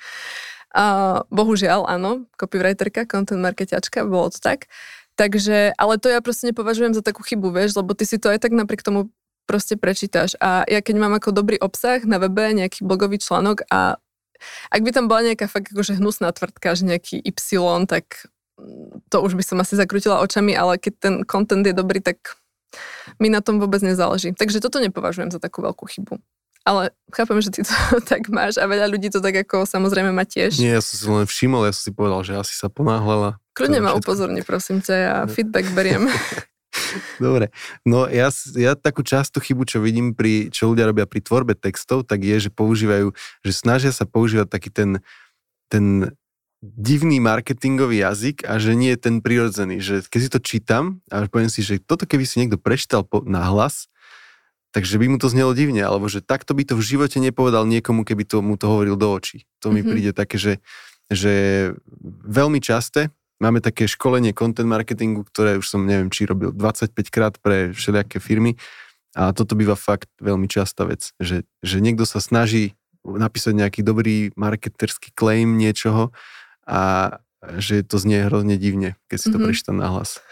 A bohužiaľ, áno, copywriterka, content marketiačka, bolo to tak. Takže, ale to ja proste nepovažujem za takú chybu, vieš, lebo ty si to aj tak napriek tomu proste prečítaš. A ja keď mám ako dobrý obsah na webe, nejaký blogový článok a ak by tam bola nejaká fakt akože hnusná tvrdka, že nejaký Y, tak to už by som asi zakrutila očami, ale keď ten content je dobrý, tak mi na tom vôbec nezáleží. Takže toto nepovažujem za takú veľkú chybu. Ale chápem, že ty to tak máš a veľa ľudí to tak ako samozrejme má tiež. Nie, ja som si len všimol, ja som si povedal, že asi sa ponáhľala. Kľudne ma upozorni, prosím ťa, ja no. feedback beriem. Dobre, no ja, ja takú častú chybu, čo vidím, pri, čo ľudia robia pri tvorbe textov, tak je, že používajú, že snažia sa používať taký ten, ten divný marketingový jazyk a že nie je ten prirodzený. Že keď si to čítam a poviem si, že toto keby si niekto prečítal po, na hlas, takže by mu to znelo divne, alebo že takto by to v živote nepovedal niekomu, keby to, mu to hovoril do očí. To mi mm-hmm. príde také, že, že veľmi časté. Máme také školenie content marketingu, ktoré už som neviem, či robil 25 krát pre všelijaké firmy a toto býva fakt veľmi častá vec, že, že niekto sa snaží napísať nejaký dobrý marketerský claim niečoho a že to znie hrozne divne, keď si to mm-hmm. prečítam na hlas.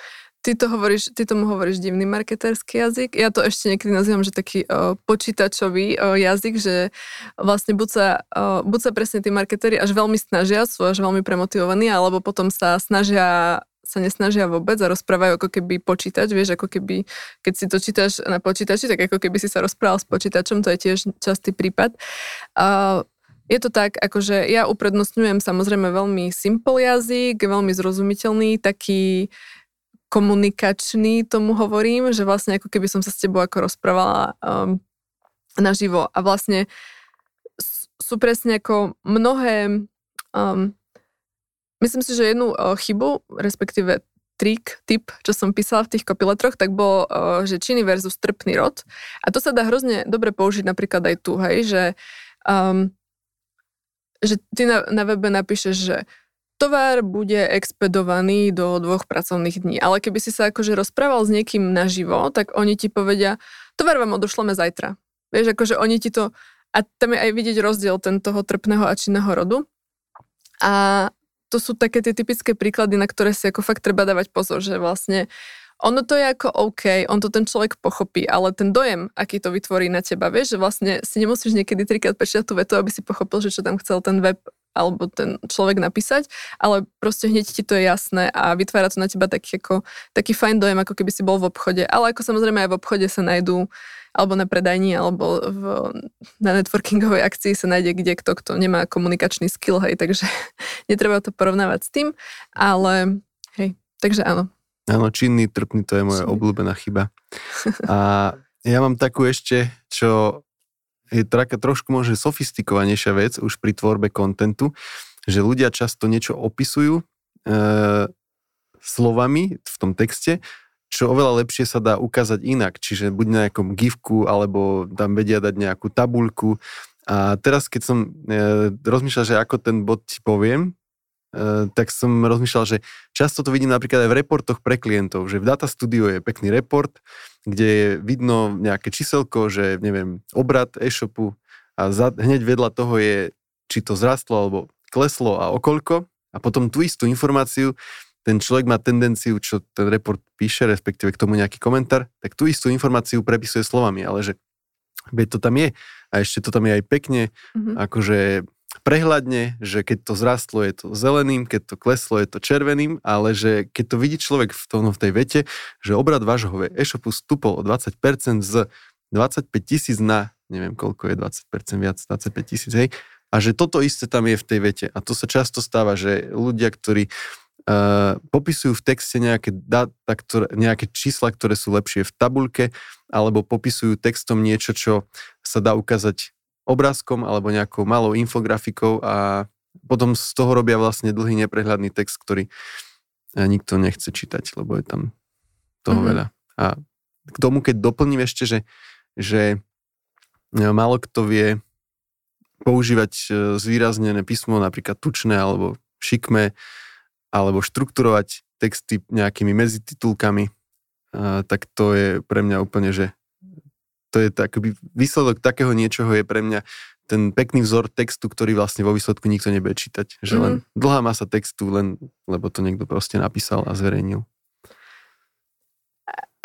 Ty, to hovoríš, ty tomu hovoríš divný marketerský jazyk. Ja to ešte niekedy nazývam, že taký o, počítačový o, jazyk, že vlastne buď sa, o, buď sa presne tí marketéri až veľmi snažia, sú až veľmi premotivovaní, alebo potom sa snažia sa nesnažia vôbec a rozprávajú ako keby počítač, vieš, ako keby, keď si to čítaš na počítači, tak ako keby si sa rozprával s počítačom, to je tiež častý prípad. Uh, je to tak, akože ja uprednostňujem samozrejme veľmi simple jazyk, veľmi zrozumiteľný, taký komunikačný tomu hovorím, že vlastne ako keby som sa s tebou ako rozprávala um, naživo a vlastne sú presne ako mnohé um, myslím si, že jednu uh, chybu, respektíve trik, tip, čo som písala v tých kopiletroch, tak bol, uh, že činy versus trpný rod. A to sa dá hrozne dobre použiť napríklad aj tu, hej, že um, že ty na, na webe napíšeš, že tovar bude expedovaný do dvoch pracovných dní. Ale keby si sa akože rozprával s niekým naživo, tak oni ti povedia, tovar vám odošleme zajtra. Vieš, akože oni ti to... A tam je aj vidieť rozdiel ten toho trpného a činného rodu. A to sú také tie typické príklady, na ktoré si ako fakt treba dávať pozor, že vlastne ono to je ako OK, on to ten človek pochopí, ale ten dojem, aký to vytvorí na teba, vieš, že vlastne si nemusíš niekedy trikrát prečítať tú vetu, aby si pochopil, že čo tam chcel ten web alebo ten človek napísať, ale proste hneď ti to je jasné a vytvára to na teba taký, ako, taký fajn dojem, ako keby si bol v obchode. Ale ako samozrejme aj v obchode sa nájdú alebo na predajni, alebo v, na networkingovej akcii sa nájde kde kto, kto nemá komunikačný skill, hej, takže netreba to porovnávať s tým, ale hej, takže áno, Áno, činný, trpný, to je moja Činný. obľúbená chyba. A ja mám takú ešte, čo je taká trošku možno sofistikovanejšia vec už pri tvorbe kontentu, že ľudia často niečo opisujú e, slovami v tom texte, čo oveľa lepšie sa dá ukázať inak, čiže buď na nejakom gifku, alebo tam vedia dať nejakú tabuľku. A teraz, keď som e, rozmýšľal, že ako ten bod ti poviem, tak som rozmýšľal, že často to vidím napríklad aj v reportoch pre klientov, že v Data Studio je pekný report, kde je vidno nejaké číselko, že neviem, obrad e-shopu a za, hneď vedľa toho je, či to zrastlo alebo kleslo a okolko a potom tú istú informáciu ten človek má tendenciu, čo ten report píše, respektíve k tomu nejaký komentár, tak tú istú informáciu prepisuje slovami, ale že to tam je a ešte to tam je aj pekne, mm-hmm. akože prehľadne, že keď to zrastlo, je to zeleným, keď to kleslo, je to červeným, ale že keď to vidí človek v, tom, v tej vete, že obrad vášho e-shopu stúpol o 20% z 25 tisíc na, neviem koľko je 20% viac, 25 tisíc, hej, a že toto isté tam je v tej vete. A to sa často stáva, že ľudia, ktorí uh, popisujú v texte nejaké, data, ktoré, nejaké čísla, ktoré sú lepšie v tabulke, alebo popisujú textom niečo, čo sa dá ukázať obrázkom alebo nejakou malou infografikou a potom z toho robia vlastne dlhý neprehľadný text, ktorý eh, nikto nechce čítať, lebo je tam toho mm-hmm. veľa. A k tomu, keď doplním ešte, že, že eh, málo kto vie používať eh, zvýraznené písmo, napríklad tučné alebo šikme, alebo štrukturovať texty nejakými medzititulkami, tak to je pre mňa úplne, že to je tak, výsledok takého niečoho je pre mňa ten pekný vzor textu, ktorý vlastne vo výsledku nikto nebude čítať. Že len mm. dlhá masa textu, len lebo to niekto proste napísal a zverejnil.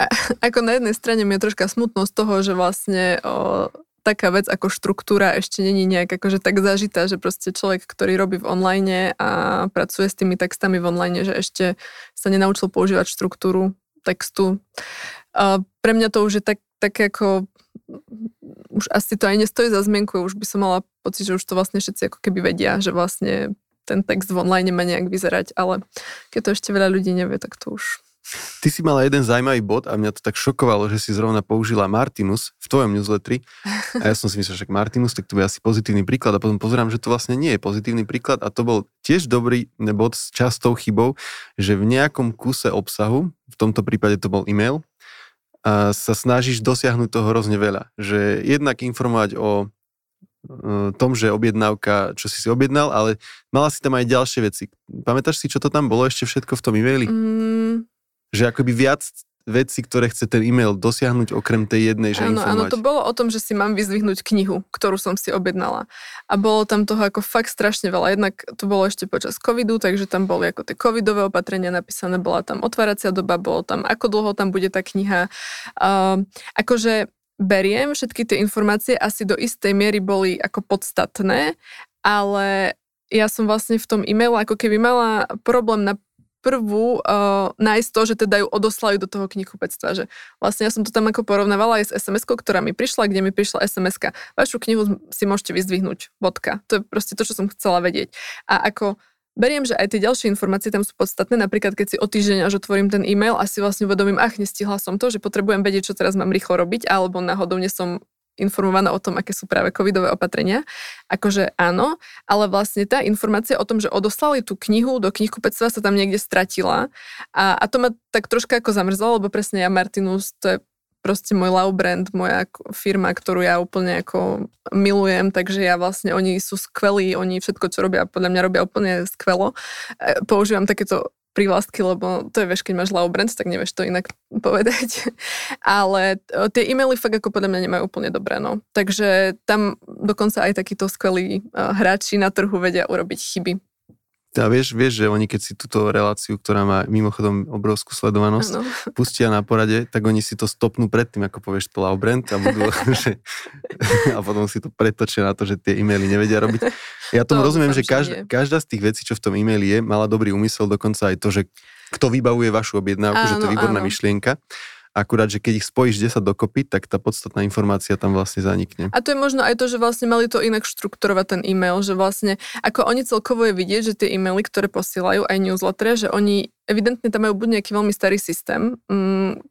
A, ako na jednej strane mi je troška smutno z toho, že vlastne o, taká vec ako štruktúra ešte není nejak akože tak zažitá, že proste človek, ktorý robí v online a pracuje s tými textami v online, že ešte sa nenaučil používať štruktúru textu. A pre mňa to už je tak, tak ako už asi to aj nestojí za zmienku, už by som mala pocit, že už to vlastne všetci ako keby vedia, že vlastne ten text v online má nejak vyzerať, ale keď to ešte veľa ľudí nevie, tak to už... Ty si mala jeden zaujímavý bod a mňa to tak šokovalo, že si zrovna použila Martinus v tvojom newsletteri. A ja som si myslel, že Martinus, tak to bude asi pozitívny príklad a potom pozerám, že to vlastne nie je pozitívny príklad a to bol tiež dobrý bod s častou chybou, že v nejakom kuse obsahu, v tomto prípade to bol e-mail, a sa snažíš dosiahnuť toho hrozne veľa. Že jednak informovať o e, tom, že objednávka, čo si si objednal, ale mala si tam aj ďalšie veci. Pamätáš si, čo to tam bolo ešte všetko v tom e-maili? Mm. Že akoby viac veci, ktoré chce ten e-mail dosiahnuť okrem tej jednej, že áno, informovať. Áno, to bolo o tom, že si mám vyzvihnúť knihu, ktorú som si objednala. A bolo tam toho ako fakt strašne veľa. Jednak to bolo ešte počas covidu, takže tam boli ako tie covidové opatrenia napísané, bola tam otváracia doba, bolo tam ako dlho tam bude tá kniha. Uh, akože beriem, všetky tie informácie asi do istej miery boli ako podstatné, ale ja som vlastne v tom e-mailu ako keby mala problém na prvú uh, nájsť to, že teda ju odoslali do toho knihkupectva. Že vlastne ja som to tam ako porovnávala aj s sms ktorá mi prišla, kde mi prišla sms Vašu knihu si môžete vyzdvihnúť. Bodka. To je proste to, čo som chcela vedieť. A ako Beriem, že aj tie ďalšie informácie tam sú podstatné, napríklad keď si o týždeň až otvorím ten e-mail a si vlastne uvedomím, ach, nestihla som to, že potrebujem vedieť, čo teraz mám rýchlo robiť, alebo náhodou som informovaná o tom, aké sú práve covidové opatrenia. Akože áno, ale vlastne tá informácia o tom, že odoslali tú knihu do knihkupectva sa tam niekde stratila a, a to ma tak troška ako zamrzlo, lebo presne ja Martinus, to je proste môj love brand, moja firma, ktorú ja úplne ako milujem, takže ja vlastne, oni sú skvelí, oni všetko, čo robia, podľa mňa robia úplne skvelo. E, používam takéto prívlastky, lebo to je, vieš, keď máš love brand, tak nevieš to inak povedať. Ale e, tie e-maily fakt ako podľa mňa nemajú úplne dobré, no. Takže tam dokonca aj takíto skvelí e, hráči na trhu vedia urobiť chyby. A vieš, vieš, že oni keď si túto reláciu, ktorá má mimochodom obrovskú sledovanosť, ano. pustia na porade, tak oni si to stopnú predtým, ako povieš to love brand a, budú, že, a potom si to pretočia na to, že tie e-maily nevedia robiť. Ja tomu to rozumiem, že každá, každá z tých vecí, čo v tom e-maili je, mala dobrý úmysel, dokonca aj to, že kto vybavuje vašu objednávku, áno, že to je výborná áno. myšlienka. Akurát, že keď ich spojíš 10 dokopy, tak tá podstatná informácia tam vlastne zanikne. A to je možno aj to, že vlastne mali to inak štrukturovať ten e-mail, že vlastne ako oni celkovo je vidieť, že tie e-maily, ktoré posielajú aj newsletter, že oni evidentne tam majú buď nejaký veľmi starý systém, mm,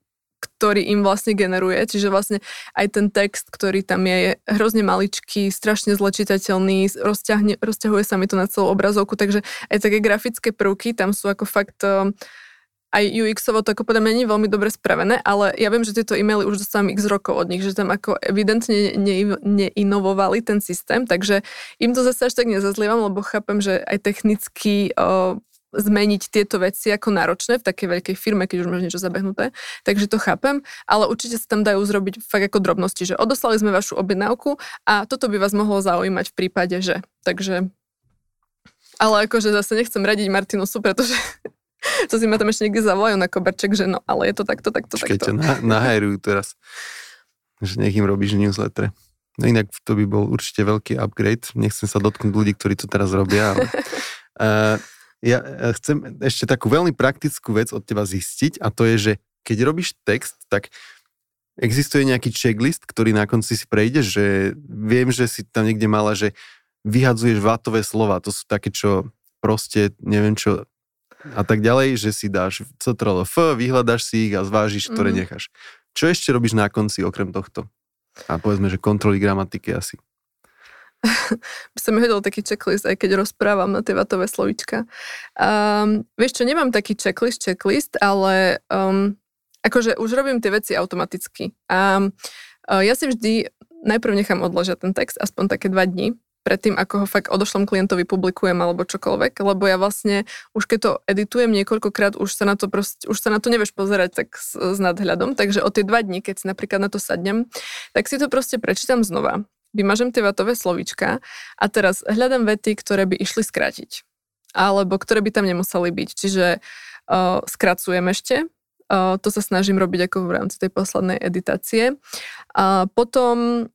ktorý im vlastne generuje, čiže vlastne aj ten text, ktorý tam je, je hrozne maličký, strašne zlečitateľný, rozťahuje sa mi to na celú obrazovku, takže aj také grafické prvky tam sú ako fakt aj UX-ovo to ako podľa mňa nie je veľmi dobre spravené, ale ja viem, že tieto e-maily už dostávam x rokov od nich, že tam ako evidentne ne, neinovovali ten systém, takže im to zase až tak nezazlievam, lebo chápem, že aj technicky o, zmeniť tieto veci ako náročné v takej veľkej firme, keď už máš niečo zabehnuté. Takže to chápem, ale určite sa tam dajú zrobiť fakt ako drobnosti, že odoslali sme vašu objednávku a toto by vás mohlo zaujímať v prípade, že. Takže ale akože zase nechcem radiť Martinusu, pretože to si ma tam ešte niekde zavolajú na koberček, že no, ale je to takto, takto, Počkej, takto. na, nahajrujú teraz, že nech im robíš newsletter. No inak to by bol určite veľký upgrade. Nechcem sa dotknúť ľudí, ktorí to teraz robia, ale uh, ja chcem ešte takú veľmi praktickú vec od teba zistiť a to je, že keď robíš text, tak existuje nejaký checklist, ktorý na konci si prejde, že viem, že si tam niekde mala, že vyhadzuješ vátové slova, to sú také, čo proste, neviem čo, a tak ďalej, že si dáš Ctrl F, vyhľadaš si ich a zvážiš, ktoré mm. necháš. Čo ešte robíš na konci okrem tohto? A povedzme, že kontroly gramatiky asi. by som hodil taký checklist, aj keď rozprávam na tie vatové slovíčka. Um, vieš čo, nemám taký checklist, checklist, ale um, akože už robím tie veci automaticky. A uh, ja si vždy najprv nechám odložiť ten text, aspoň také dva dní, predtým, ako ho fakt odošlom klientovi publikujem alebo čokoľvek, lebo ja vlastne už keď to editujem niekoľkokrát, už sa na to proste, už sa na to nevieš pozerať tak s, s nadhľadom, takže o tie dva dní, keď si napríklad na to sadnem, tak si to proste prečítam znova, vymažem tie vatové slovíčka a teraz hľadám vety, ktoré by išli skrátiť alebo ktoré by tam nemuseli byť. Čiže uh, skracujem ešte, uh, to sa snažím robiť ako v rámci tej poslednej editácie. A potom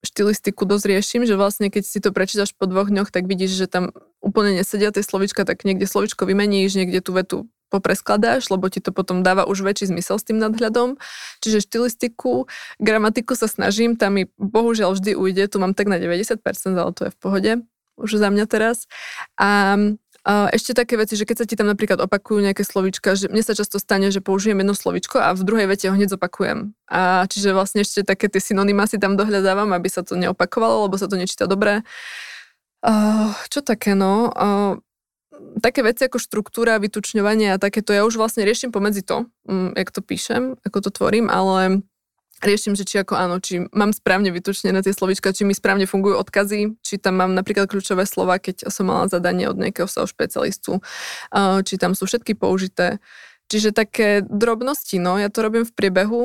štilistiku dosť riešim, že vlastne keď si to prečítaš po dvoch dňoch, tak vidíš, že tam úplne nesedia tie slovička, tak niekde slovičko vymeníš, niekde tú vetu popreskladáš, lebo ti to potom dáva už väčší zmysel s tým nadhľadom. Čiže štilistiku, gramatiku sa snažím, tam mi bohužiaľ vždy ujde, tu mám tak na 90%, ale to je v pohode už za mňa teraz. A a ešte také veci, že keď sa ti tam napríklad opakujú nejaké slovička, že mne sa často stane, že použijem jedno slovičko a v druhej vete ho hneď zopakujem. A čiže vlastne ešte také tie synonyma si tam dohľadávam, aby sa to neopakovalo, lebo sa to nečíta dobre. Uh, čo také, no? Uh, také veci ako štruktúra, vytučňovanie a takéto ja už vlastne riešim pomedzi to, um, jak to píšem, ako to tvorím, ale riešim, že či ako áno, či mám správne vytučnené tie slovička, či mi správne fungujú odkazy, či tam mám napríklad kľúčové slova, keď som mala zadanie od nejakého SEO špecialistu, či tam sú všetky použité. Čiže také drobnosti, no, ja to robím v priebehu,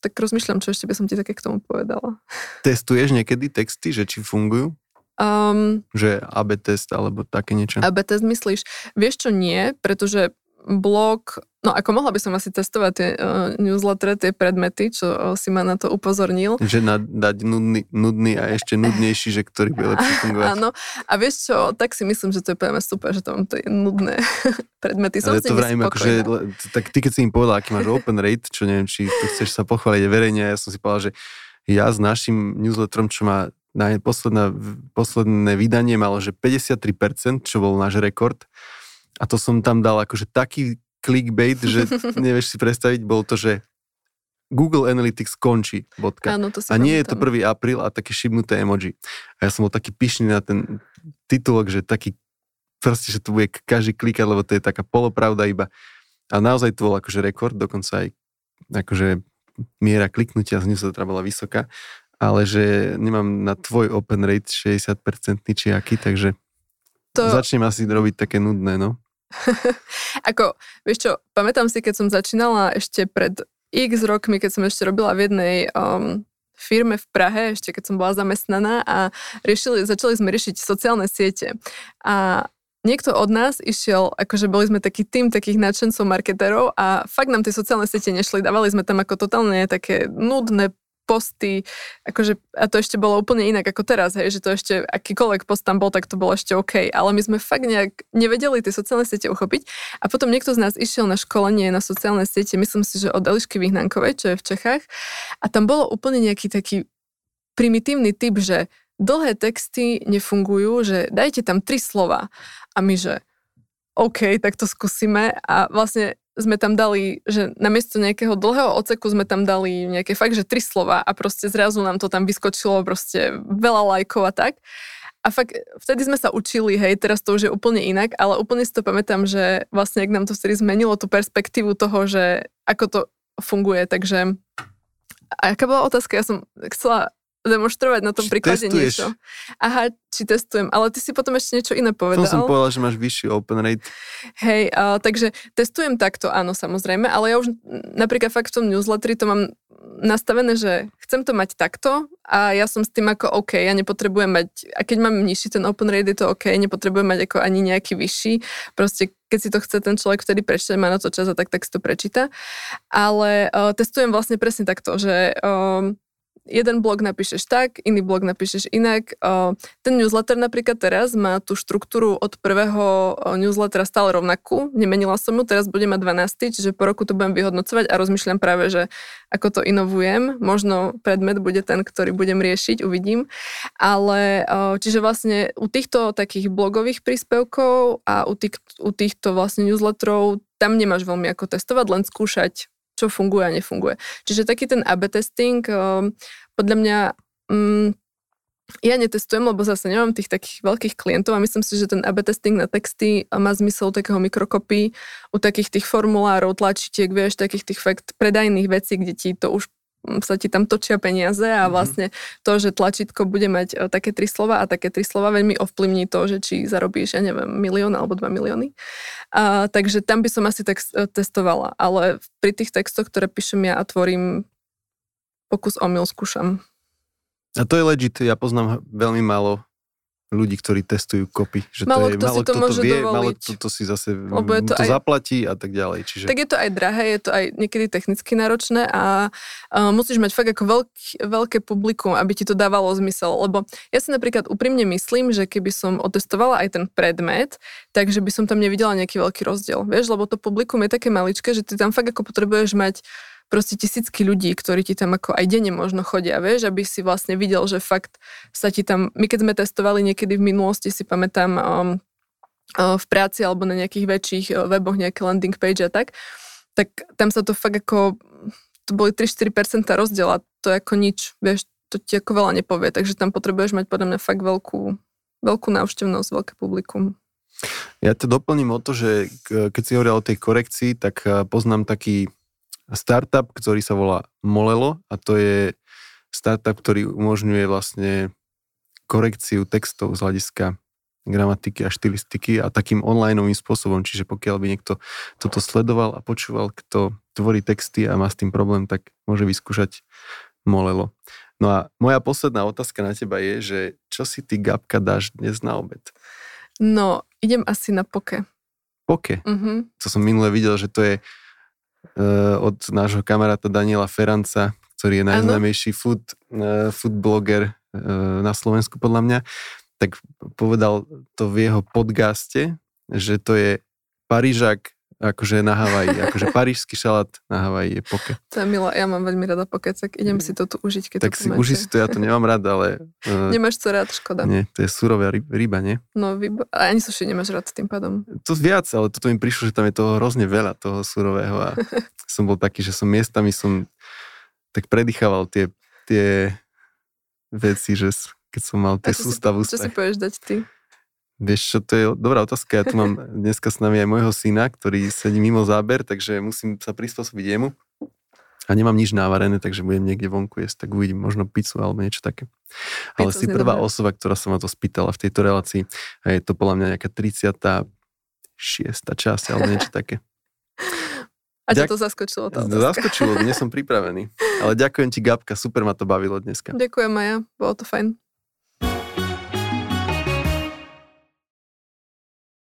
tak rozmýšľam, čo ešte by som ti také k tomu povedala. Testuješ niekedy texty, že či fungujú? Um, že AB test alebo také niečo? AB test myslíš? Vieš čo, nie, pretože blog, no ako mohla by som asi testovať tie uh, newslettere, tie predmety, čo uh, si ma na to upozornil. Že na, dať nudný, nudný a ešte nudnejší, že ktorý by lepšie fungovať. Áno, a vieš čo, tak si myslím, že to je poviem super, že to mám tie nudné predmety. Som Ale to vrajím, akože, tak ty keď si im povedal, aký máš open rate, čo neviem, či to chceš sa pochváliť verejne, ja som si povedal, že ja s našim newsletterom, čo má na posledné, posledné vydanie malo, že 53%, čo bol náš rekord, a to som tam dal akože taký clickbait, že nevieš si predstaviť, bol to, že Google Analytics končí, bodka. Áno, to si a nie je to 1. apríl a také šibnuté emoji. A ja som bol taký pyšný na ten titulok, že taký proste, že to bude každý klikať, lebo to je taká polopravda iba. A naozaj to bol akože rekord, dokonca aj akože miera kliknutia z newslettera bola vysoká, ale že nemám na tvoj open rate 60% či aký, takže to... začnem asi robiť také nudné, no. Ako, vieš čo, pamätám si, keď som začínala ešte pred x rokmi, keď som ešte robila v jednej um, firme v Prahe, ešte keď som bola zamestnaná a riešili, začali sme riešiť sociálne siete. A niekto od nás išiel, akože boli sme taký tým takých nadšencov marketerov a fakt nám tie sociálne siete nešli. Dávali sme tam ako totálne také nudné posty, akože, a to ešte bolo úplne inak ako teraz, hej, že to ešte akýkoľvek post tam bol, tak to bolo ešte OK, ale my sme fakt nejak nevedeli tie sociálne siete uchopiť. A potom niekto z nás išiel na školenie na sociálne siete, myslím si, že od Elišky Vyhnankovej, čo je v Čechách. A tam bolo úplne nejaký taký primitívny typ, že dlhé texty nefungujú, že dajte tam tri slova. A my, že OK, tak to skúsime. A vlastne sme tam dali, že namiesto nejakého dlhého oceku sme tam dali nejaké fakt, že tri slova a proste zrazu nám to tam vyskočilo proste veľa lajkov a tak. A fakt, vtedy sme sa učili, hej, teraz to už je úplne inak, ale úplne si to pamätám, že vlastne, ak nám to vtedy zmenilo tú perspektívu toho, že ako to funguje, takže a aká bola otázka? Ja som chcela demonstrovať na tom či príklade testuješ? niečo. Aha, či testujem, ale ty si potom ešte niečo iné povedal. To som povedal, že máš vyšší open rate. Hej, uh, takže testujem takto, áno, samozrejme, ale ja už napríklad fakt v tom newsletteri to mám nastavené, že chcem to mať takto a ja som s tým ako OK, ja nepotrebujem mať, a keď mám nižší ten open rate, je to OK, nepotrebujem mať ako ani nejaký vyšší, proste keď si to chce ten človek vtedy prečítať, má na to čas a tak, tak si to prečíta. Ale uh, testujem vlastne presne takto, že uh, jeden blog napíšeš tak, iný blog napíšeš inak. Ten newsletter napríklad teraz má tú štruktúru od prvého newslettera stále rovnakú, nemenila som ju, teraz budem mať 12, čiže po roku to budem vyhodnocovať a rozmýšľam práve, že ako to inovujem. Možno predmet bude ten, ktorý budem riešiť, uvidím. Ale čiže vlastne u týchto takých blogových príspevkov a u, tých, u týchto vlastne newsletterov tam nemáš veľmi ako testovať, len skúšať čo funguje a nefunguje. Čiže taký ten AB testing, podľa mňa um, ja netestujem, lebo zase nemám tých takých veľkých klientov a myslím si, že ten AB testing na texty má zmysel u takého mikrokopy, u takých tých formulárov, tlačitiek, vieš, takých tých fakt predajných vecí, kde ti to už sa ti tam točia peniaze a mhm. vlastne to, že tlačítko bude mať e, také tri slova a také tri slova veľmi ovplyvní to, že či zarobíš, ja neviem, milión alebo dva milióny. A, takže tam by som asi tak e, testovala, ale pri tých textoch, ktoré píšem ja a tvorím, pokus omyl skúšam. A to je legit, ja poznám veľmi málo ľudí, ktorí testujú kopy. Že malo to je, kto si to môže vie, dovoliť. Malo kto to si zase je to, to aj, zaplatí a tak ďalej. Čiže... Tak je to aj drahé, je to aj niekedy technicky náročné a uh, musíš mať fakt ako veľk, veľké publikum, aby ti to dávalo zmysel. Lebo ja si napríklad úprimne myslím, že keby som otestovala aj ten predmet, takže by som tam nevidela nejaký veľký rozdiel. Vieš, lebo to publikum je také maličké, že ty tam fakt ako potrebuješ mať proste tisícky ľudí, ktorí ti tam ako aj denne možno chodia, vieš, aby si vlastne videl, že fakt sa ti tam, my keď sme testovali niekedy v minulosti, si pamätám um, v práci alebo na nejakých väčších weboch, nejaké landing page a tak, tak tam sa to fakt ako, to boli 3-4% rozdiel a to je ako nič, vieš, to ti ako veľa nepovie, takže tam potrebuješ mať podľa mňa fakt veľkú, veľkú návštevnosť, veľké publikum. Ja to doplním o to, že keď si hovoril o tej korekcii, tak uh, poznám taký startup, ktorý sa volá Molelo a to je startup, ktorý umožňuje vlastne korekciu textov z hľadiska gramatiky a štilistiky a takým onlineovým spôsobom, čiže pokiaľ by niekto toto sledoval a počúval, kto tvorí texty a má s tým problém, tak môže vyskúšať Molelo. No a moja posledná otázka na teba je, že čo si ty, Gabka, dáš dnes na obed? No, idem asi na poke. Poke? Mm-hmm. To som minule videl, že to je od nášho kamaráta Daniela Feranca, ktorý je najznámejší food, uh, food blogger uh, na Slovensku podľa mňa, tak povedal to v jeho podcaste, že to je Parížak akože na Havaji, akože parížský šalát na Havaji je poke. To je milé, ja mám veľmi rada poke, tak idem si to tu užiť, keď Tak to si uži si to, ja to nemám rád, ale... Uh, nemáš to rád, škoda. Nie, to je surová ryba, nie? No, vyba- a ani suši nemáš rád tým pádom. To viac, ale toto mi prišlo, že tam je toho hrozne veľa, toho surového a som bol taký, že som miestami som tak predýchaval tie, tie veci, že keď som mal tie sústavu. Čo si povieš dať ty? Vieš čo, to je dobrá otázka. Ja tu mám dneska s nami aj môjho syna, ktorý sedí mimo záber, takže musím sa prispôsobiť jemu. A nemám nič návarené, takže budem niekde vonku jesť, tak uvidím možno pizzu alebo niečo také. Ale si prvá dobré. osoba, ktorá sa ma to spýtala v tejto relácii a je to podľa mňa nejaká 36. časť alebo niečo také. A ťa to zaskočilo? Tá zaskočilo, nie som pripravený. Ale ďakujem ti, Gabka, super ma to bavilo dneska. Ďakujem, Maja, bolo to fajn.